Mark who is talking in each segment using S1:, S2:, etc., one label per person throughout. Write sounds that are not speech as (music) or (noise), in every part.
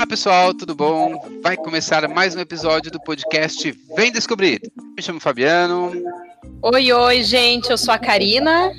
S1: Olá pessoal, tudo bom? Vai começar mais um episódio do podcast Vem Descobrir. Me chamo Fabiano.
S2: Oi, oi, gente, eu sou a Karina.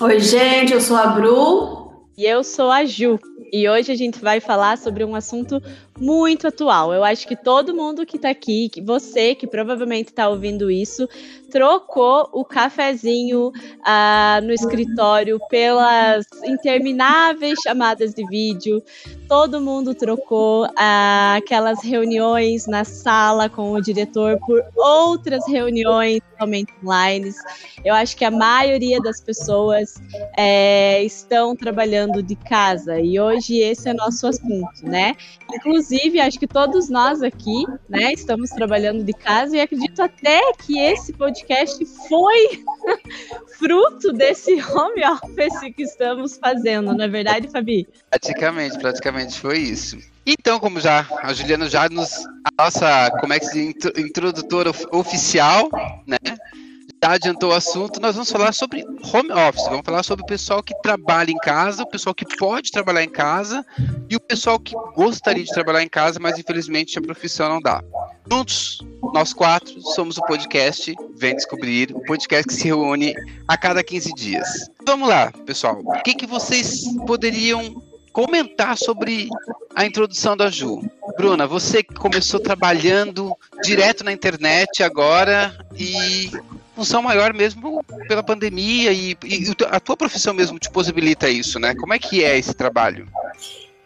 S3: Oi, gente, eu sou a Bru.
S4: E eu sou a Ju. E hoje a gente vai falar sobre um assunto muito atual. Eu acho que todo mundo que está aqui, que você que provavelmente está ouvindo isso, trocou o cafezinho ah, no escritório pelas intermináveis chamadas de vídeo. Todo mundo trocou ah, aquelas reuniões na sala com o diretor por outras reuniões totalmente online. Eu acho que a maioria das pessoas é, estão trabalhando de casa e hoje esse é nosso assunto, né? Inclusive, acho que todos nós aqui, né, estamos trabalhando de casa e acredito até que esse podcast foi (laughs) fruto desse home office que estamos fazendo, não é verdade, Fabi?
S1: Praticamente, praticamente foi isso. Então, como já a Juliana já nos a nossa, como é que se introdutora oficial, né? Já adiantou o assunto, nós vamos falar sobre home office, vamos falar sobre o pessoal que trabalha em casa, o pessoal que pode trabalhar em casa e o pessoal que gostaria de trabalhar em casa, mas infelizmente a profissão não dá. Juntos, nós quatro somos o podcast Vem Descobrir, o podcast que se reúne a cada 15 dias. Vamos lá, pessoal. O que, que vocês poderiam comentar sobre a introdução da Ju? Bruna, você que começou trabalhando direto na internet agora e função maior mesmo pela pandemia e, e, a tua profissão mesmo te possibilita isso, né? Como é que é esse trabalho?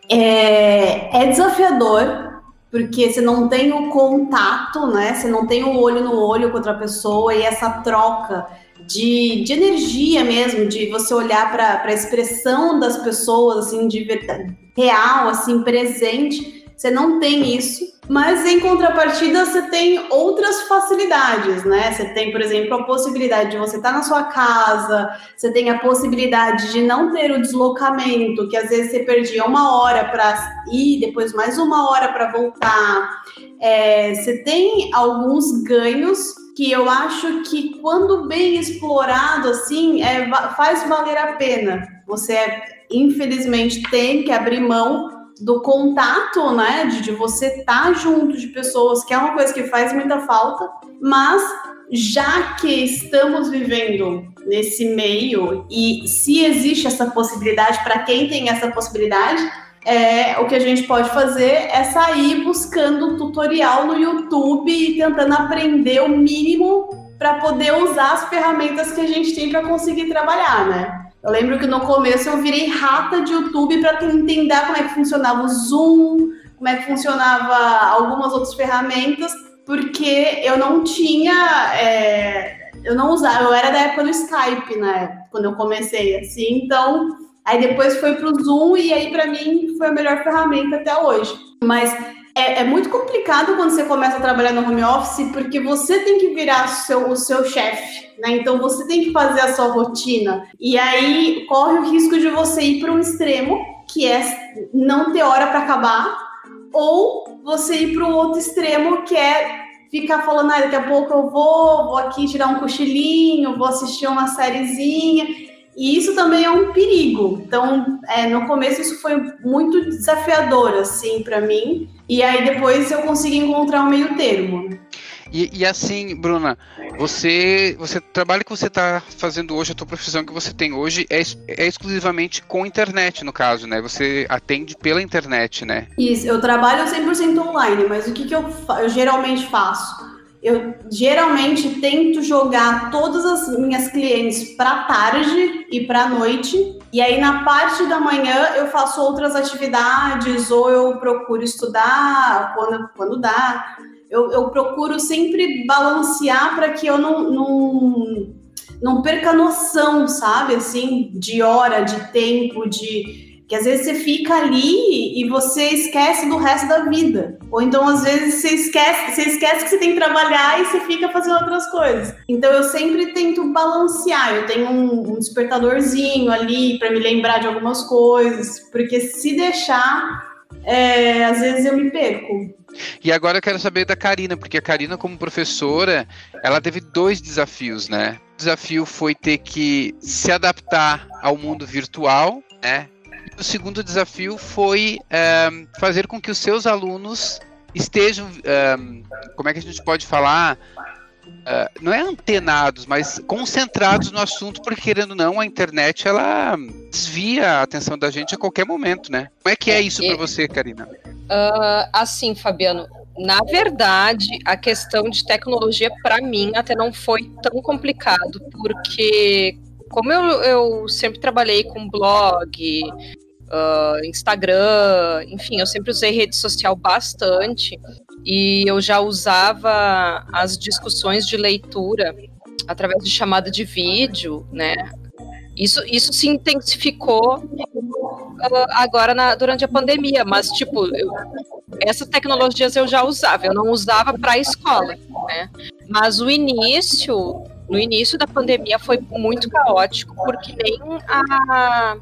S3: É, é desafiador, porque você não tem o contato, né? Você não tem o olho no olho com outra pessoa e essa troca de, de energia mesmo, de você olhar para a expressão das pessoas, assim, de verdade, real, assim, presente você não tem isso, mas em contrapartida você tem outras facilidades, né? Você tem, por exemplo, a possibilidade de você estar na sua casa, você tem a possibilidade de não ter o deslocamento, que às vezes você perdia uma hora para ir, depois mais uma hora para voltar. É, você tem alguns ganhos que eu acho que quando bem explorado assim é, faz valer a pena. Você infelizmente tem que abrir mão do contato, né? De, de você estar tá junto de pessoas, que é uma coisa que faz muita falta, mas já que estamos vivendo nesse meio e se existe essa possibilidade, para quem tem essa possibilidade, é, o que a gente pode fazer é sair buscando tutorial no YouTube e tentando aprender o mínimo para poder usar as ferramentas que a gente tem para conseguir trabalhar, né? Eu lembro que no começo eu virei rata de YouTube para entender como é que funcionava o Zoom, como é que funcionava algumas outras ferramentas, porque eu não tinha. É, eu não usava, eu era da época do Skype, né? Quando eu comecei, assim, então. Aí depois foi para o Zoom e aí para mim foi a melhor ferramenta até hoje. Mas é, é, muito complicado quando você começa a trabalhar no home office, porque você tem que virar seu, o seu chefe, né? Então você tem que fazer a sua rotina. E aí corre o risco de você ir para um extremo, que é não ter hora para acabar, ou você ir para o outro extremo, que é ficar falando, ah, daqui a pouco eu vou, vou aqui tirar um cochilinho, vou assistir uma sériezinha. E isso também é um perigo. Então, é, no começo isso foi muito desafiador, assim, para mim. E aí depois eu consegui encontrar um meio termo.
S1: E, e, assim, Bruna, você, você trabalho que você está fazendo hoje, a tua profissão que você tem hoje é, é exclusivamente com internet, no caso, né? Você atende pela internet, né?
S3: Isso, eu trabalho 100% online, mas o que, que eu, eu geralmente faço? Eu geralmente tento jogar todas as minhas clientes para tarde e para noite, e aí na parte da manhã eu faço outras atividades ou eu procuro estudar quando, quando dá eu, eu procuro sempre balancear para que eu não, não, não perca noção, sabe? Assim, de hora, de tempo, de. Que às vezes você fica ali e você esquece do resto da vida. Ou então, às vezes, você esquece, você esquece que você tem que trabalhar e você fica fazendo outras coisas. Então, eu sempre tento balancear. Eu tenho um, um despertadorzinho ali para me lembrar de algumas coisas. Porque se deixar, é, às vezes eu me perco.
S1: E agora eu quero saber da Karina, porque a Karina, como professora, ela teve dois desafios, né? O desafio foi ter que se adaptar ao mundo virtual, né? O segundo desafio foi um, fazer com que os seus alunos estejam, um, como é que a gente pode falar, uh, não é antenados, mas concentrados no assunto, porque querendo ou não, a internet ela desvia a atenção da gente a qualquer momento, né? Como é que é isso para você, Karina?
S2: Uh, assim, Fabiano, na verdade, a questão de tecnologia para mim até não foi tão complicado, porque como eu, eu sempre trabalhei com blog, uh, Instagram, enfim, eu sempre usei rede social bastante e eu já usava as discussões de leitura através de chamada de vídeo, né? Isso, isso se intensificou uh, agora na, durante a pandemia, mas tipo, essas tecnologias eu já usava, eu não usava para a escola, né? Mas o início, no início da pandemia foi muito caótico, porque nem a,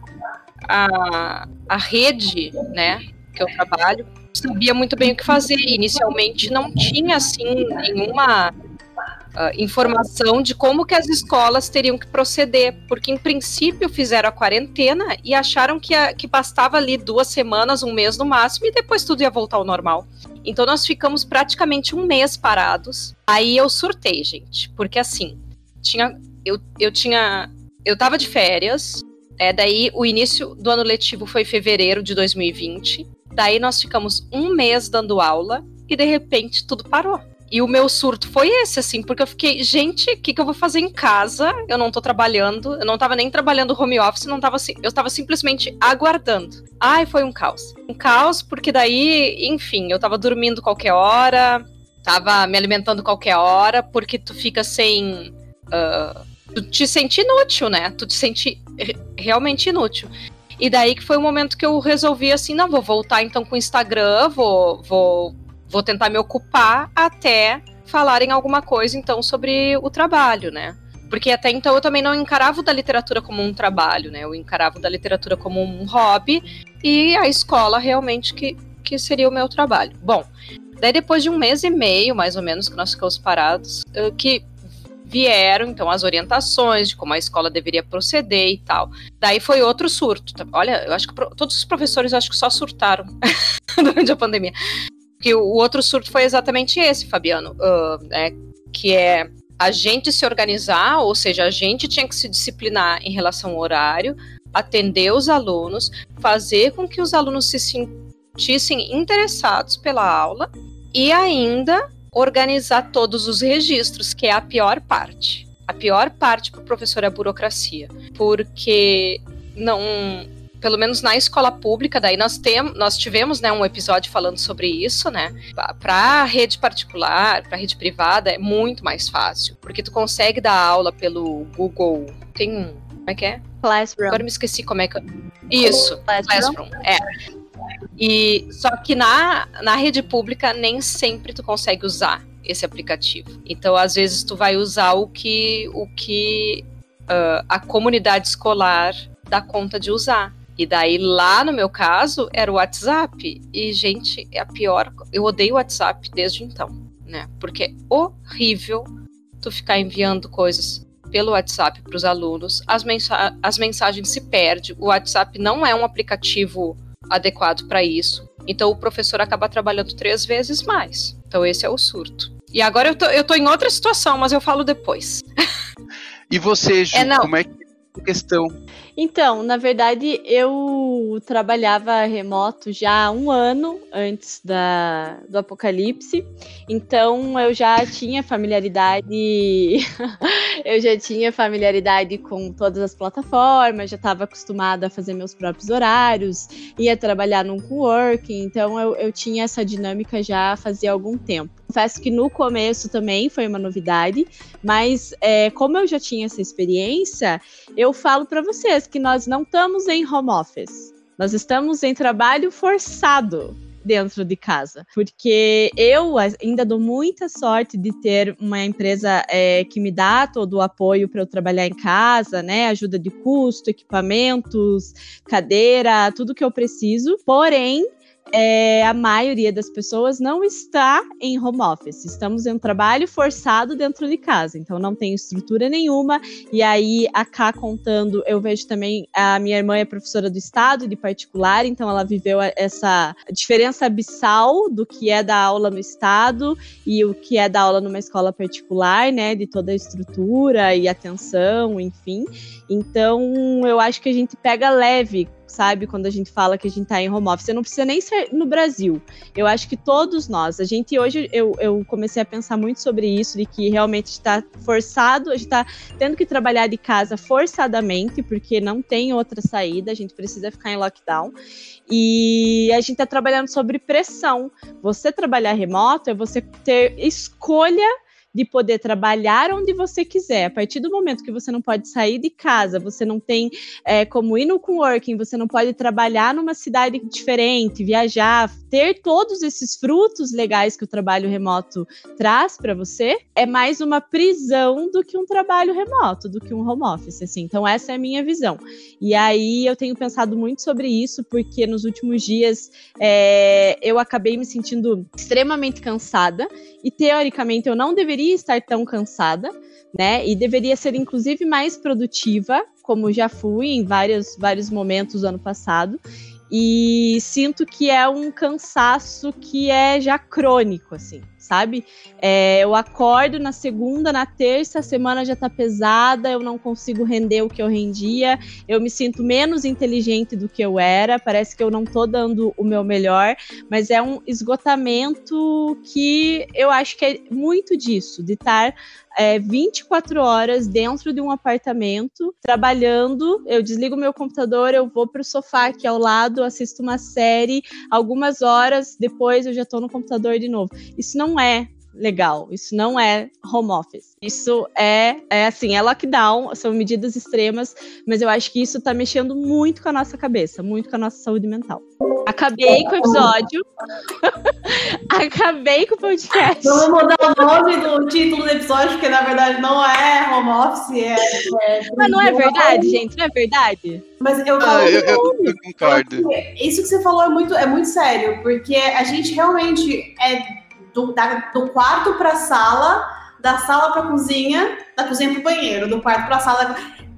S2: a, a rede, né, que eu trabalho, sabia muito bem o que fazer. Inicialmente não tinha assim nenhuma uh, informação de como que as escolas teriam que proceder, porque em princípio fizeram a quarentena e acharam que, a, que bastava ali duas semanas, um mês no máximo, e depois tudo ia voltar ao normal. Então nós ficamos praticamente um mês parados. Aí eu surtei, gente, porque assim, tinha, eu, eu tinha, eu tava de férias, é, daí o início do ano letivo foi fevereiro de 2020. Daí nós ficamos um mês dando aula e de repente tudo parou. E o meu surto foi esse, assim, porque eu fiquei, gente, o que, que eu vou fazer em casa? Eu não tô trabalhando, eu não tava nem trabalhando home office, não tava eu tava simplesmente aguardando. Ai, foi um caos. Um caos, porque daí, enfim, eu tava dormindo qualquer hora, tava me alimentando qualquer hora, porque tu fica sem. Uh, tu te sente inútil, né? Tu te sente realmente inútil. E daí que foi o momento que eu resolvi assim, não, vou voltar então com o Instagram, vou, vou vou tentar me ocupar até falarem alguma coisa então sobre o trabalho, né? Porque até então eu também não encarava da literatura como um trabalho, né? Eu encarava da literatura como um hobby e a escola realmente que, que seria o meu trabalho. Bom, daí depois de um mês e meio, mais ou menos, que nós ficamos parados, que vieram então as orientações de como a escola deveria proceder e tal. Daí foi outro surto. Olha, eu acho que todos os professores acho que só surtaram (laughs) durante a pandemia. Que o outro surto foi exatamente esse, Fabiano, uh, que é a gente se organizar, ou seja, a gente tinha que se disciplinar em relação ao horário, atender os alunos, fazer com que os alunos se sentissem interessados pela aula e ainda organizar todos os registros, que é a pior parte. A pior parte para o professor é a burocracia, porque não pelo menos na escola pública, daí nós temos, nós tivemos, né, um episódio falando sobre isso, né? Para rede particular, para rede privada é muito mais fácil, porque tu consegue dar aula pelo Google, tem um, como é que é?
S4: Classroom.
S2: Agora me esqueci como é que Isso, Classroom. Classroom. É. E só que na, na rede pública nem sempre tu consegue usar esse aplicativo. Então, às vezes tu vai usar o que o que uh, a comunidade escolar dá conta de usar. E daí, lá no meu caso, era o WhatsApp. E, gente, é a pior. Eu odeio o WhatsApp desde então, né? Porque é horrível tu ficar enviando coisas pelo WhatsApp para os alunos. As, mensa as mensagens se perdem. O WhatsApp não é um aplicativo adequado para isso. Então, o professor acaba trabalhando três vezes mais. Então, esse é o surto. E agora eu tô, eu tô em outra situação, mas eu falo depois.
S1: E você, Ju, é, como é que é a questão?
S4: Então, na verdade, eu trabalhava remoto já há um ano antes da, do apocalipse, então eu já tinha familiaridade, (laughs) eu já tinha familiaridade com todas as plataformas, já estava acostumada a fazer meus próprios horários, ia trabalhar num coworking, então eu, eu tinha essa dinâmica já fazia algum tempo. Confesso que no começo também foi uma novidade, mas é, como eu já tinha essa experiência, eu falo para vocês que nós não estamos em home office. Nós estamos em trabalho forçado dentro de casa. Porque eu ainda dou muita sorte de ter uma empresa é, que me dá todo o apoio para eu trabalhar em casa, né? Ajuda de custo, equipamentos, cadeira, tudo que eu preciso. Porém, é, a maioria das pessoas não está em home office. Estamos em um trabalho forçado dentro de casa, então não tem estrutura nenhuma. E aí, a Cá contando, eu vejo também a minha irmã é professora do estado de particular, então ela viveu essa diferença abissal do que é dar aula no estado e o que é dar aula numa escola particular, né? De toda a estrutura e atenção, enfim. Então, eu acho que a gente pega leve sabe? Quando a gente fala que a gente tá em home office. Você não precisa nem ser no Brasil. Eu acho que todos nós, a gente hoje, eu, eu comecei a pensar muito sobre isso, de que realmente está forçado, a gente está tendo que trabalhar de casa forçadamente, porque não tem outra saída, a gente precisa ficar em lockdown. E a gente está trabalhando sobre pressão. Você trabalhar remoto é você ter escolha de poder trabalhar onde você quiser. A partir do momento que você não pode sair de casa, você não tem é, como ir no coworking, você não pode trabalhar numa cidade diferente, viajar, ter todos esses frutos legais que o trabalho remoto traz para você, é mais uma prisão do que um trabalho remoto, do que um home office, assim. Então essa é a minha visão. E aí eu tenho pensado muito sobre isso, porque nos últimos dias é, eu acabei me sentindo extremamente cansada e teoricamente eu não deveria estar tão cansada, né? E deveria ser inclusive mais produtiva, como já fui em vários, vários momentos do ano passado. E sinto que é um cansaço que é já crônico, assim sabe? É, eu acordo na segunda, na terça, a semana já tá pesada, eu não consigo render o que eu rendia, eu me sinto menos inteligente do que eu era, parece que eu não tô dando o meu melhor, mas é um esgotamento que eu acho que é muito disso, de estar é, 24 horas dentro de um apartamento, trabalhando. Eu desligo meu computador, eu vou para o sofá aqui ao lado, assisto uma série, algumas horas depois eu já estou no computador de novo. Isso não é legal. Isso não é home office. Isso é, é assim, é lockdown, são medidas extremas, mas eu acho que isso tá mexendo muito com a nossa cabeça, muito com a nossa saúde mental. Acabei com o episódio. (laughs) Acabei com o podcast.
S3: Vamos mudar o nome do título do episódio, porque na verdade não é home office, é. é
S4: mas não é verdade, gente, não é verdade?
S3: Mas eu,
S1: ah, eu, eu, eu concordo.
S3: Isso que você falou é muito, é muito sério, porque a gente realmente é do, da, do quarto para a sala, da sala para cozinha, da cozinha para banheiro, do quarto para a sala.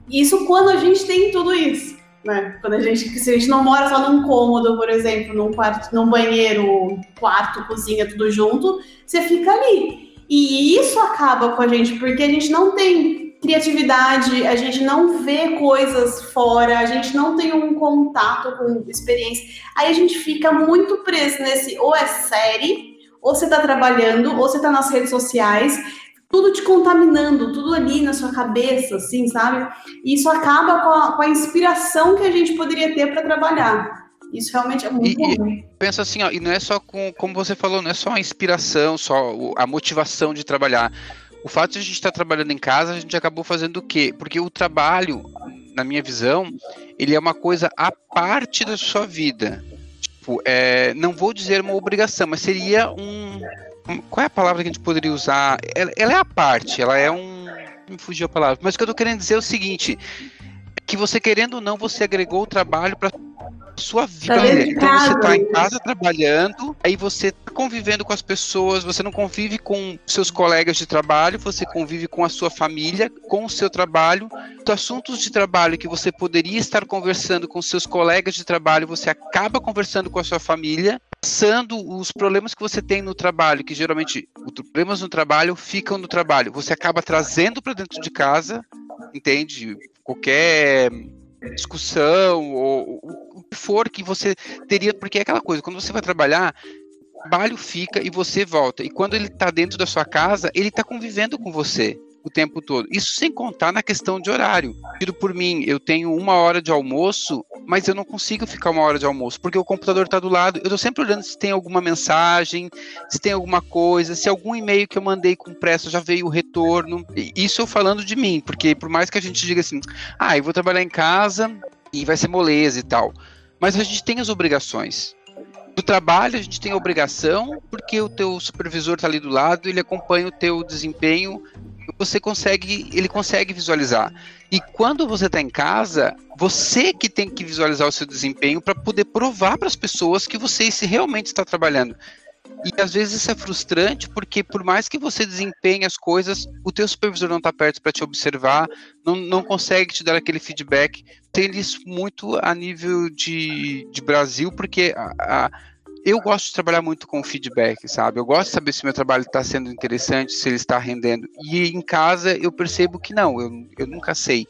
S3: Isso quando a gente tem tudo isso. Né? Quando a gente, se a gente não mora só num cômodo, por exemplo, num quarto, num banheiro, quarto, cozinha, tudo junto, você fica ali. E isso acaba com a gente, porque a gente não tem criatividade, a gente não vê coisas fora, a gente não tem um contato com experiência. Aí a gente fica muito preso nesse ou é série ou você está trabalhando, ou você está nas redes sociais, tudo te contaminando, tudo ali na sua cabeça, assim, sabe? E isso acaba com a, com a inspiração que a gente poderia ter para trabalhar. Isso realmente é muito e,
S1: bom. Pensa assim, ó, e não é só com, como você falou, não é só a inspiração, só a motivação de trabalhar. O fato de a gente estar tá trabalhando em casa, a gente acabou fazendo o quê? Porque o trabalho, na minha visão, ele é uma coisa à parte da sua vida tipo, é, não vou dizer uma obrigação, mas seria um. Qual é a palavra que a gente poderia usar? Ela, ela é a parte, ela é um. Me fugiu a palavra. Mas o que eu tô querendo dizer é o seguinte: que você querendo ou não, você agregou o trabalho para sua vida. Tá então você está em casa trabalhando, aí você está convivendo com as pessoas, você não convive com seus colegas de trabalho, você convive com a sua família, com o seu trabalho. Então, assuntos de trabalho que você poderia estar conversando com seus colegas de trabalho, você acaba conversando com a sua família, passando os problemas que você tem no trabalho, que geralmente os problemas no trabalho ficam no trabalho, você acaba trazendo para dentro de casa, entende? Qualquer discussão ou o que for que você teria, porque é aquela coisa, quando você vai trabalhar, o trabalho fica e você volta. E quando ele está dentro da sua casa, ele está convivendo com você o tempo todo. Isso sem contar na questão de horário. Tiro por mim, eu tenho uma hora de almoço, mas eu não consigo ficar uma hora de almoço, porque o computador está do lado. Eu estou sempre olhando se tem alguma mensagem, se tem alguma coisa, se algum e-mail que eu mandei com pressa já veio o retorno. Isso eu falando de mim, porque por mais que a gente diga assim, ah, eu vou trabalhar em casa e vai ser moleza e tal. Mas a gente tem as obrigações. Do trabalho a gente tem a obrigação, porque o teu supervisor está ali do lado, ele acompanha o teu desempenho você consegue, ele consegue visualizar. E quando você está em casa, você que tem que visualizar o seu desempenho para poder provar para as pessoas que você realmente está trabalhando. E às vezes isso é frustrante porque por mais que você desempenhe as coisas, o teu supervisor não está perto para te observar, não, não consegue te dar aquele feedback. Tem isso muito a nível de, de Brasil, porque a, eu gosto de trabalhar muito com feedback, sabe? Eu gosto de saber se meu trabalho está sendo interessante, se ele está rendendo. E em casa eu percebo que não, eu, eu nunca sei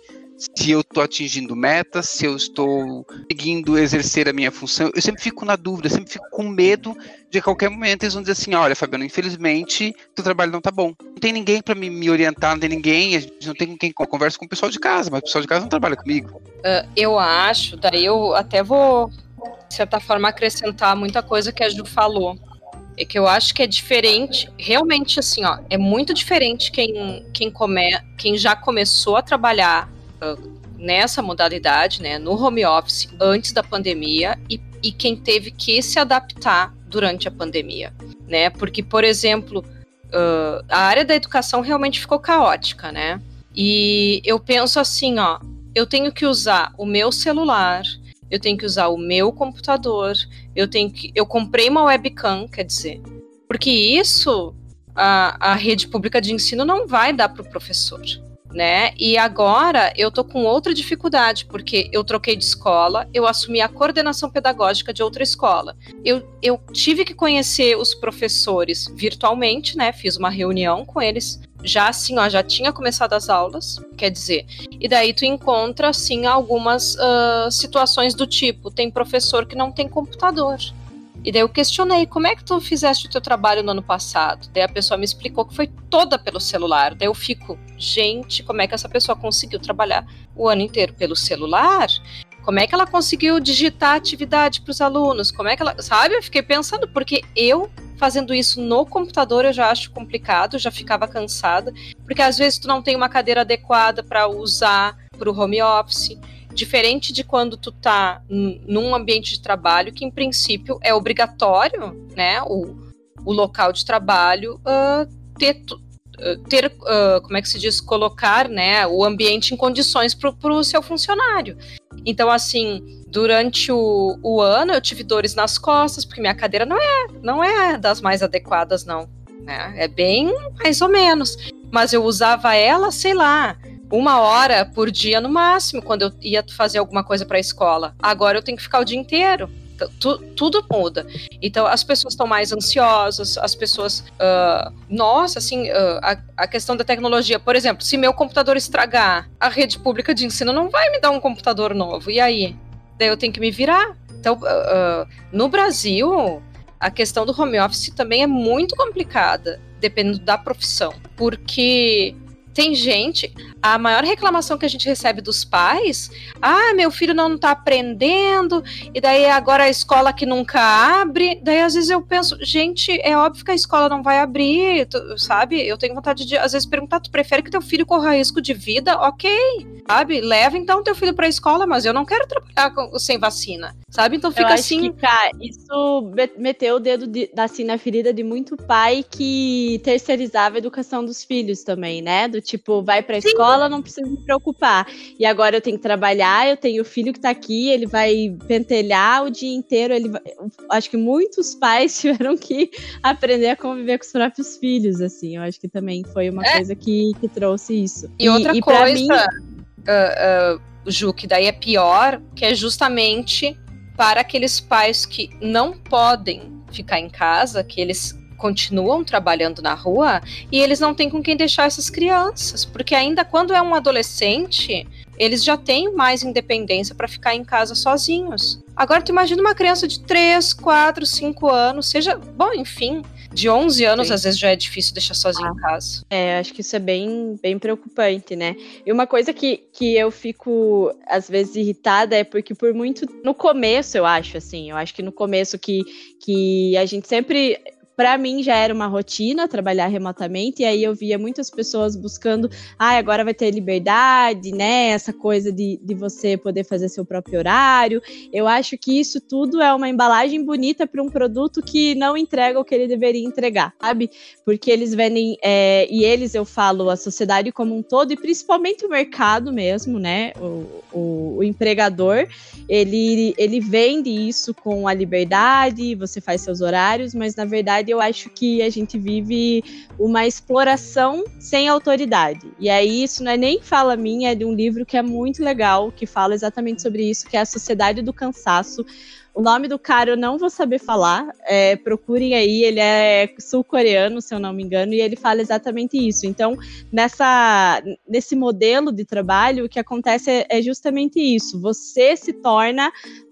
S1: se eu estou atingindo metas, se eu estou seguindo exercer a minha função. Eu sempre fico na dúvida, sempre fico com medo de a qualquer momento eles vão dizer assim: olha, Fabiano, infelizmente, teu trabalho não está bom. Não tem ninguém para me, orientar, não tem ninguém, a gente não tem com quem conversa com o pessoal de casa, mas o pessoal de casa não trabalha comigo.
S2: Uh, eu acho, daí eu até vou, de certa forma, acrescentar muita coisa que a Ju falou é que eu acho que é diferente, realmente assim, ó, é muito diferente quem, quem, come, quem já começou a trabalhar nessa modalidade, né, no home office antes da pandemia e, e quem teve que se adaptar durante a pandemia, né? Porque, por exemplo, uh, a área da educação realmente ficou caótica, né? E eu penso assim, ó, eu tenho que usar o meu celular, eu tenho que usar o meu computador, eu tenho que, eu comprei uma webcam, quer dizer, porque isso a, a rede pública de ensino não vai dar para o professor né? E agora eu tô com outra dificuldade, porque eu troquei de escola, eu assumi a coordenação pedagógica de outra escola. Eu, eu tive que conhecer os professores virtualmente, né? Fiz uma reunião com eles. Já assim, ó, já tinha começado as aulas, quer dizer, e daí tu encontra, assim, algumas uh, situações do tipo: tem professor que não tem computador, e daí eu questionei, como é que tu fizeste o teu trabalho no ano passado? Daí a pessoa me explicou que foi toda pelo celular. Daí eu fico, gente, como é que essa pessoa conseguiu trabalhar o ano inteiro pelo celular? Como é que ela conseguiu digitar atividade para os alunos? Como é que ela, sabe? Eu fiquei pensando porque eu fazendo isso no computador eu já acho complicado, já ficava cansada, porque às vezes tu não tem uma cadeira adequada para usar para o home office. Diferente de quando tu tá num ambiente de trabalho que, em princípio, é obrigatório, né, o, o local de trabalho uh, ter, ter uh, como é que se diz, colocar, né, o ambiente em condições para o seu funcionário. Então, assim, durante o, o ano eu tive dores nas costas, porque minha cadeira não é, não é das mais adequadas, não. Né? É bem mais ou menos. Mas eu usava ela, sei lá, uma hora por dia no máximo, quando eu ia fazer alguma coisa para a escola. Agora eu tenho que ficar o dia inteiro. Tu, tudo muda. Então, as pessoas estão mais ansiosas, as pessoas. Uh, nossa, assim, uh, a, a, questão da tecnologia. Por exemplo, se meu computador estragar, a rede pública de ensino não vai me dar um computador novo. E aí? Daí eu tenho que me virar. Então, uh, no Brasil, a questão do home office também é muito complicada, dependendo da profissão. Porque tem gente, a maior reclamação que a gente recebe dos pais, ah, meu filho não está aprendendo, e daí agora a escola que nunca abre, daí às vezes eu penso, gente, é óbvio que a escola não vai abrir, tu, sabe? Eu tenho vontade de às vezes perguntar, tu prefere que teu filho corra risco de vida? OK, sabe? Leva então teu filho para a escola, mas eu não quero trabalhar com, sem vacina, sabe? Então fica
S4: eu
S2: assim.
S4: Que, cara, isso meteu o dedo de, assim na ferida de muito pai que terceirizava a educação dos filhos também, né? Do tipo, vai pra Sim. escola, não precisa me preocupar. E agora eu tenho que trabalhar, eu tenho o filho que tá aqui, ele vai pentelhar o dia inteiro. Ele vai... Acho que muitos pais (laughs) tiveram que aprender a conviver com os próprios filhos, assim. Eu acho que também foi uma é. coisa que, que trouxe isso.
S2: E, e outra e coisa, mim... uh, uh, Ju, que daí é pior, que é justamente para aqueles pais que não podem ficar em casa, que eles continuam trabalhando na rua e eles não têm com quem deixar essas crianças, porque ainda quando é um adolescente, eles já têm mais independência para ficar em casa sozinhos. Agora tu imagina uma criança de 3, 4, 5 anos, seja, bom, enfim, de 11 anos Sim. às vezes já é difícil deixar sozinho ah, em casa.
S4: É, acho que isso é bem, bem preocupante, né? E uma coisa que, que eu fico às vezes irritada é porque por muito no começo, eu acho assim, eu acho que no começo que que a gente sempre para mim já era uma rotina trabalhar remotamente, e aí eu via muitas pessoas buscando, ah, agora vai ter liberdade, né? Essa coisa de, de você poder fazer seu próprio horário. Eu acho que isso tudo é uma embalagem bonita para um produto que não entrega o que ele deveria entregar, sabe? Porque eles vendem, é, e eles, eu falo, a sociedade como um todo, e principalmente o mercado mesmo, né? O, o, o empregador, ele, ele vende isso com a liberdade, você faz seus horários, mas na verdade eu acho que a gente vive uma exploração sem autoridade. E aí isso não é nem fala minha, é de um livro que é muito legal, que fala exatamente sobre isso, que é a Sociedade do Cansaço. O nome do cara eu não vou saber falar. É, procurem aí, ele é sul-coreano, se eu não me engano, e ele fala exatamente isso. Então, nessa, nesse modelo de trabalho, o que acontece é, é justamente isso. Você se torna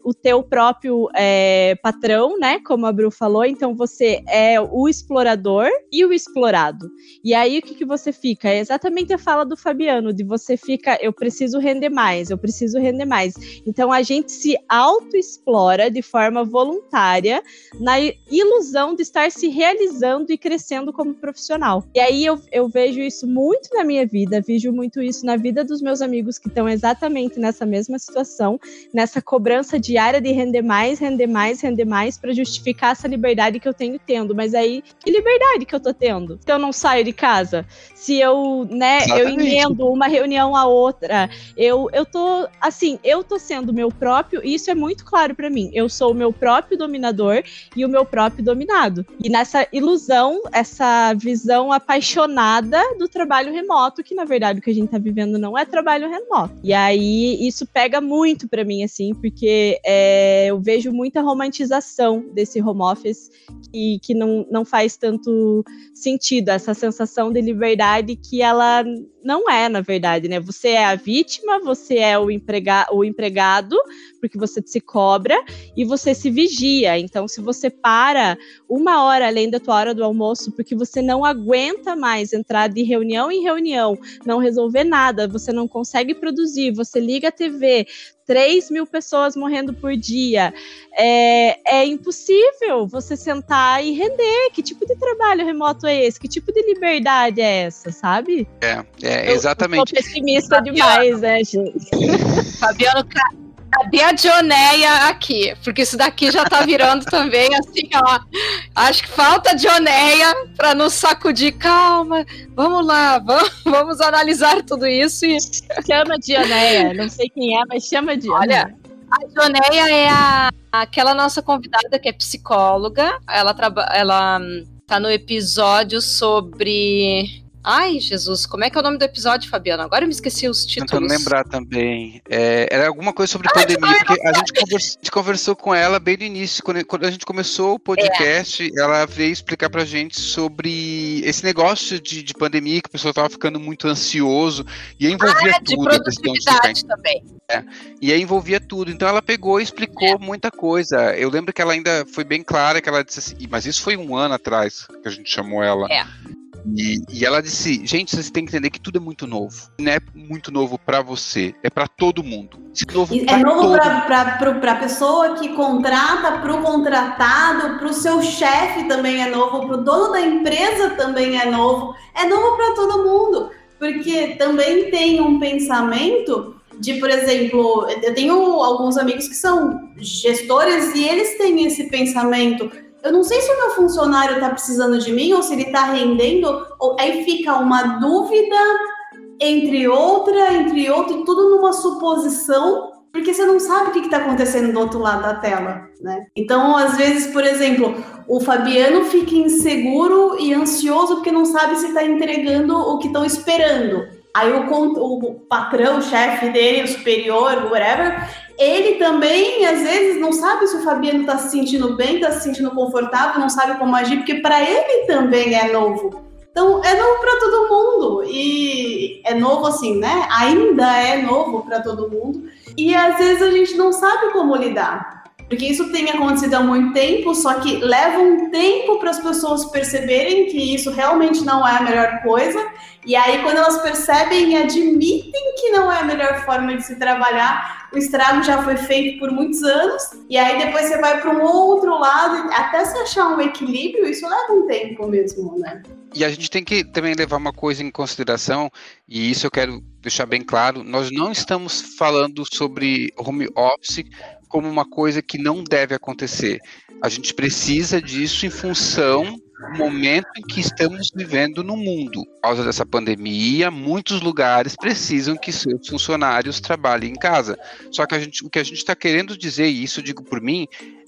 S4: o teu próprio é, patrão, né? Como a Bru falou, então você é o explorador e o explorado. E aí o que, que você fica? É exatamente a fala do Fabiano, de você fica, eu preciso render mais, eu preciso render mais. Então a gente se auto-explora de forma voluntária na ilusão de estar se realizando e crescendo como profissional. E aí eu, eu vejo isso muito na minha vida, vejo muito isso na vida dos meus amigos que estão exatamente nessa mesma situação, nessa cobrança de diária de render mais, render mais, render mais para justificar essa liberdade que eu tenho tendo. Mas aí, que liberdade que eu tô tendo? Se eu não saio de casa, se eu, né, Exatamente. eu emendo uma reunião a outra, eu, eu tô, assim, eu tô sendo meu próprio, e isso é muito claro para mim. Eu sou o meu próprio dominador e o meu próprio dominado. E nessa ilusão, essa visão apaixonada do trabalho remoto, que na verdade o que a gente tá vivendo não é trabalho remoto. E aí isso pega muito para mim, assim, porque é, eu vejo muita romantização desse home office que, que não, não faz tanto sentido, essa sensação de liberdade que ela não é, na verdade, né? Você é a vítima, você é o, emprega o empregado, porque você se cobra e você se vigia. Então, se você para uma hora além da tua hora do almoço, porque você não aguenta mais entrar de reunião em reunião, não resolver nada, você não consegue produzir, você liga a TV, 3 mil pessoas morrendo por dia. É, é impossível você sentar e render. Que tipo de trabalho remoto é esse? Que tipo de liberdade é essa, sabe?
S1: É, é exatamente.
S4: Eu, eu pessimista demais, né, gente?
S2: Fabiano, Cadê a Dioneia aqui? Porque isso daqui já tá virando também assim, ó. Acho que falta Dioneia para nos sacudir. Calma, vamos lá, vamos, (laughs) vamos analisar tudo isso e.
S4: Chama Dioneia. Não sei quem é, mas chama Dioneia.
S2: Olha, a Dioneia é a, aquela nossa convidada que é psicóloga. Ela, trabalha, ela hum, tá no episódio sobre Ai, Jesus, como é que é o nome do episódio, Fabiano? Agora eu me esqueci os títulos.
S1: Tentando lembrar também. É, era alguma coisa sobre Ai, pandemia, porque a gente, conversou, a gente, conversou, com ela bem no início, quando, quando a gente começou o podcast, é. ela veio explicar pra gente sobre esse negócio de, de pandemia, que o pessoal tava ficando muito ansioso, e aí envolvia ah, tudo.
S2: De produtividade também.
S1: É, e aí envolvia tudo. Então ela pegou e explicou é. muita coisa. Eu lembro que ela ainda foi bem clara, que ela disse assim, mas isso foi um ano atrás que a gente chamou ela.
S2: É.
S1: E, e, ela disse: gente, vocês têm que entender que tudo é muito novo. Não é muito novo para você, é para todo mundo.
S3: É novo é novo para a pessoa que contrata, para o contratado, para o seu chefe também é novo, para o dono da empresa também é novo. É novo para todo mundo, porque também tem um pensamento de, por exemplo, eu tenho alguns amigos que são gestores e eles têm esse pensamento eu não sei se o meu funcionário está precisando de mim ou se ele está rendendo, ou aí fica uma dúvida entre outra, entre outra, e tudo numa suposição, porque você não sabe o que está acontecendo do outro lado da tela, né? Então, às vezes, por exemplo, o Fabiano fica inseguro e ansioso porque não sabe se está entregando o que estão esperando. Aí o, o patrão, o chefe dele, o superior, whatever, ele também, às vezes, não sabe se o Fabiano está se sentindo bem, está se sentindo confortável, não sabe como agir, porque para ele também é novo. Então, é novo para todo mundo. E é novo assim, né? Ainda é novo para todo mundo. E às vezes a gente não sabe como lidar. Porque isso tem acontecido há muito tempo, só que leva um tempo para as pessoas perceberem que isso realmente não é a melhor coisa. E aí, quando elas percebem e admitem que não é a melhor forma de se trabalhar, o estrago já foi feito por muitos anos, e aí depois você vai para um outro lado, até se achar um equilíbrio, isso leva um tempo mesmo, né?
S1: E a gente tem que também levar uma coisa em consideração, e isso eu quero deixar bem claro: nós não estamos falando sobre home office como uma coisa que não deve acontecer. A gente precisa disso em função do momento em que estamos vivendo no mundo. Por causa dessa pandemia, muitos lugares precisam que seus funcionários trabalhem em casa. Só que gente, o que a gente está querendo dizer, e isso digo por mim,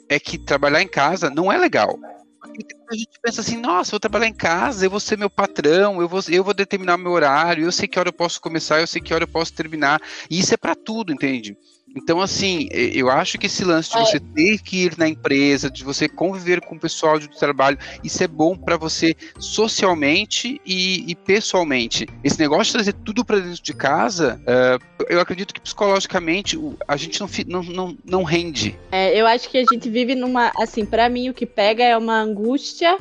S1: é que trabalhar em casa não é legal. A gente pensa assim, nossa, vou trabalhar em casa, eu vou ser meu patrão, eu vou, eu vou determinar meu horário, eu sei que hora eu posso começar, eu sei que hora eu posso terminar. E isso é para tudo, entende? Então, assim, eu acho que esse lance de é. você ter que ir na empresa, de você conviver com o pessoal de trabalho, isso é bom para você socialmente e, e, pessoalmente. Esse negócio de trazer tudo para dentro de casa, uh, eu acredito que psicologicamente a gente não, não, não, não rende.
S4: É, eu acho que a gente vive numa. Assim, para mim, o que pega é uma angústia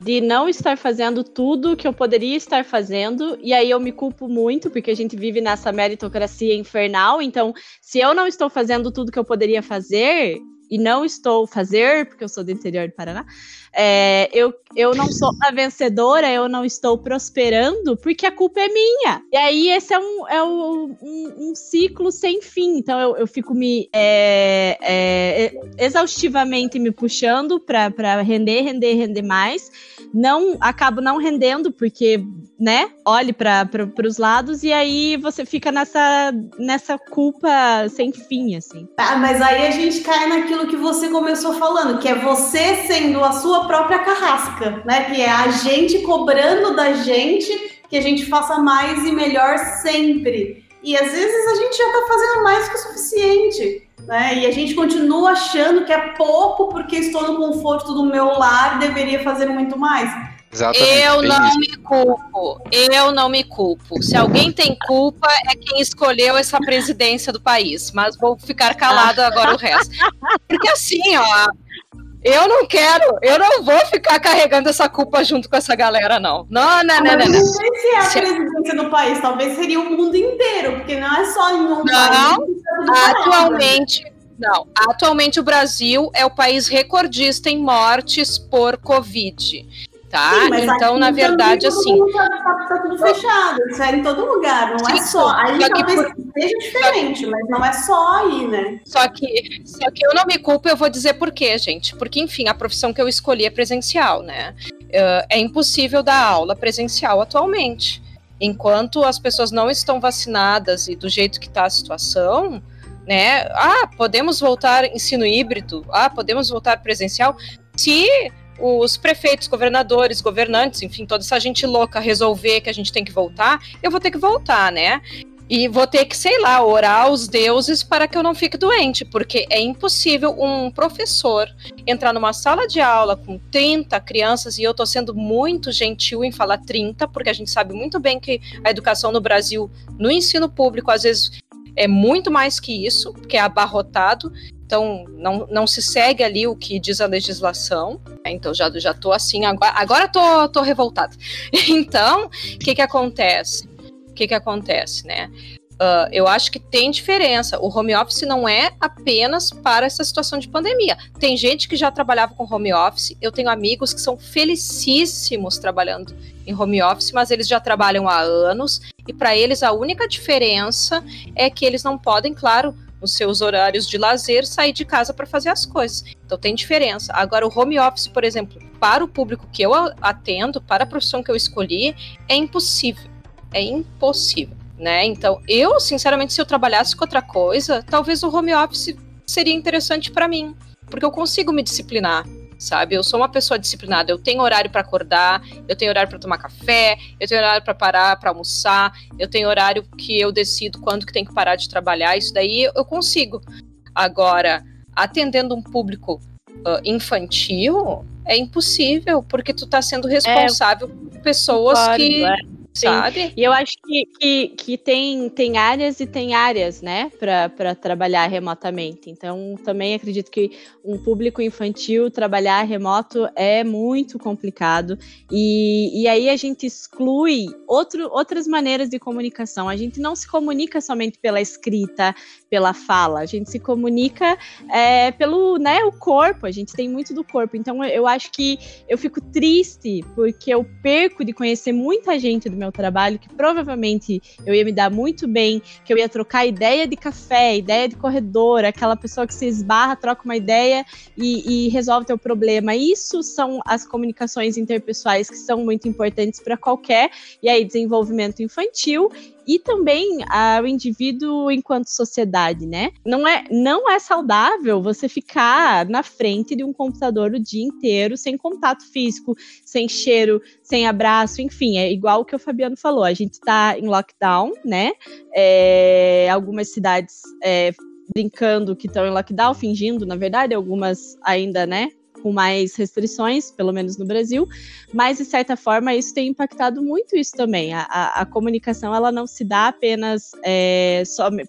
S4: de não estar fazendo tudo que eu poderia estar fazendo, e aí eu me culpo muito, porque a gente vive nessa meritocracia infernal, então, se eu não estou fazendo tudo que eu poderia fazer, e não estou fazer, porque eu sou do interior do Paraná, é, eu, eu não sou a vencedora, eu não estou prosperando, porque a culpa é minha. E aí esse é um, é um, um, um ciclo sem fim. Então eu, eu fico me é, é, exaustivamente me puxando para render, render, render mais. Não acabo não rendendo, porque, né, olhe para os lados e aí você fica nessa, nessa culpa sem fim, assim.
S3: Ah, mas aí a gente cai naquilo que você começou falando, que é você sendo a sua própria carrasca, né? Que é a gente cobrando da gente que a gente faça mais e melhor sempre. E às vezes a gente já está fazendo mais que o suficiente. Né? E a gente continua achando que é pouco porque estou no conforto do meu lar, deveria fazer muito mais.
S2: Exatamente, eu não isso. me culpo. Eu não me culpo. Se alguém tem culpa, é quem escolheu essa presidência do país. Mas vou ficar calado agora o resto. Porque assim, ó. Eu não quero, eu não vou ficar carregando essa culpa junto com essa galera, não. Não, não, não, não. Não
S3: sei se é a presidência do país, talvez seria o mundo inteiro, porque não é só em um não, país.
S2: Não, atualmente, não. Atualmente o Brasil é o país recordista em mortes por Covid tá? Sim, então, na verdade, assim.
S3: Tá, tá, tá, tudo fechado, isso é em todo lugar, não é Sim, é só. Aí só talvez por... seja diferente, mas não é só aí, né?
S2: Só que, só que eu não me culpo, eu vou dizer por quê, gente. Porque, enfim, a profissão que eu escolhi é presencial, né? Uh, é impossível dar aula presencial atualmente. Enquanto as pessoas não estão vacinadas e do jeito que está a situação, né? Ah, podemos voltar ensino híbrido, ah, podemos voltar presencial. Se os prefeitos, governadores, governantes, enfim, toda essa gente louca resolver que a gente tem que voltar, eu vou ter que voltar, né? E vou ter que, sei lá, orar aos deuses para que eu não fique doente, porque é impossível um professor entrar numa sala de aula com 30 crianças, e eu estou sendo muito gentil em falar 30, porque a gente sabe muito bem que a educação no Brasil, no ensino público, às vezes é muito mais que isso, que é abarrotado. Então, não, não se segue ali o que diz a legislação. Né? Então, já, já tô assim, agora, agora tô, tô revoltada. (laughs) Então, o que que acontece? O que que acontece, né? Uh, eu acho que tem diferença. O home office não é apenas para essa situação de pandemia. Tem gente que já trabalhava com home office. Eu tenho amigos que são felicíssimos trabalhando em home office, mas eles já trabalham há anos. E para eles a única diferença é que eles não podem, claro, nos seus horários de lazer, sair de casa para fazer as coisas. Então tem diferença. Agora, o home office, por exemplo, para o público que eu atendo, para a profissão que eu escolhi, é impossível. É impossível. Né? Então, eu, sinceramente, se eu trabalhasse com outra coisa, talvez o home office seria interessante para mim, porque eu consigo me disciplinar sabe? Eu sou uma pessoa disciplinada, eu tenho horário para acordar, eu tenho horário para tomar café, eu tenho horário para parar para almoçar, eu tenho horário que eu decido quando que tem que parar de trabalhar, isso daí eu consigo. Agora, atendendo um público uh, infantil, é impossível, porque tu tá sendo responsável é, por pessoas que
S4: é. Sabe? E eu acho que, que, que, tem, tem áreas e tem áreas, né, para trabalhar remotamente. Então, também acredito que um público infantil trabalhar remoto é muito complicado. E, e aí a gente exclui outro, outras maneiras de comunicação. A gente não se comunica somente pela escrita, pela fala, a gente se comunica é, pelo né, o corpo, a gente tem muito do corpo. Então, eu acho que eu fico triste porque eu perco de conhecer muita gente do meu trabalho que provavelmente eu ia me dar muito bem, que eu ia trocar ideia de café, ideia de corredor, aquela pessoa que se esbarra, troca uma ideia e, e resolve teu problema. Isso são as comunicações interpessoais que são muito importantes para qualquer e aí desenvolvimento infantil e também o indivíduo enquanto sociedade, né? Não é, não é saudável você ficar na frente de um computador o dia inteiro sem contato físico, sem cheiro, sem abraço, enfim, é igual o que o Fabiano falou. A gente está em lockdown, né? É, algumas cidades é, brincando que estão em lockdown, fingindo, na verdade, algumas ainda, né, com mais restrições, pelo menos no Brasil, mas de certa forma isso tem impactado muito isso também. A, a, a comunicação ela não se dá apenas, é,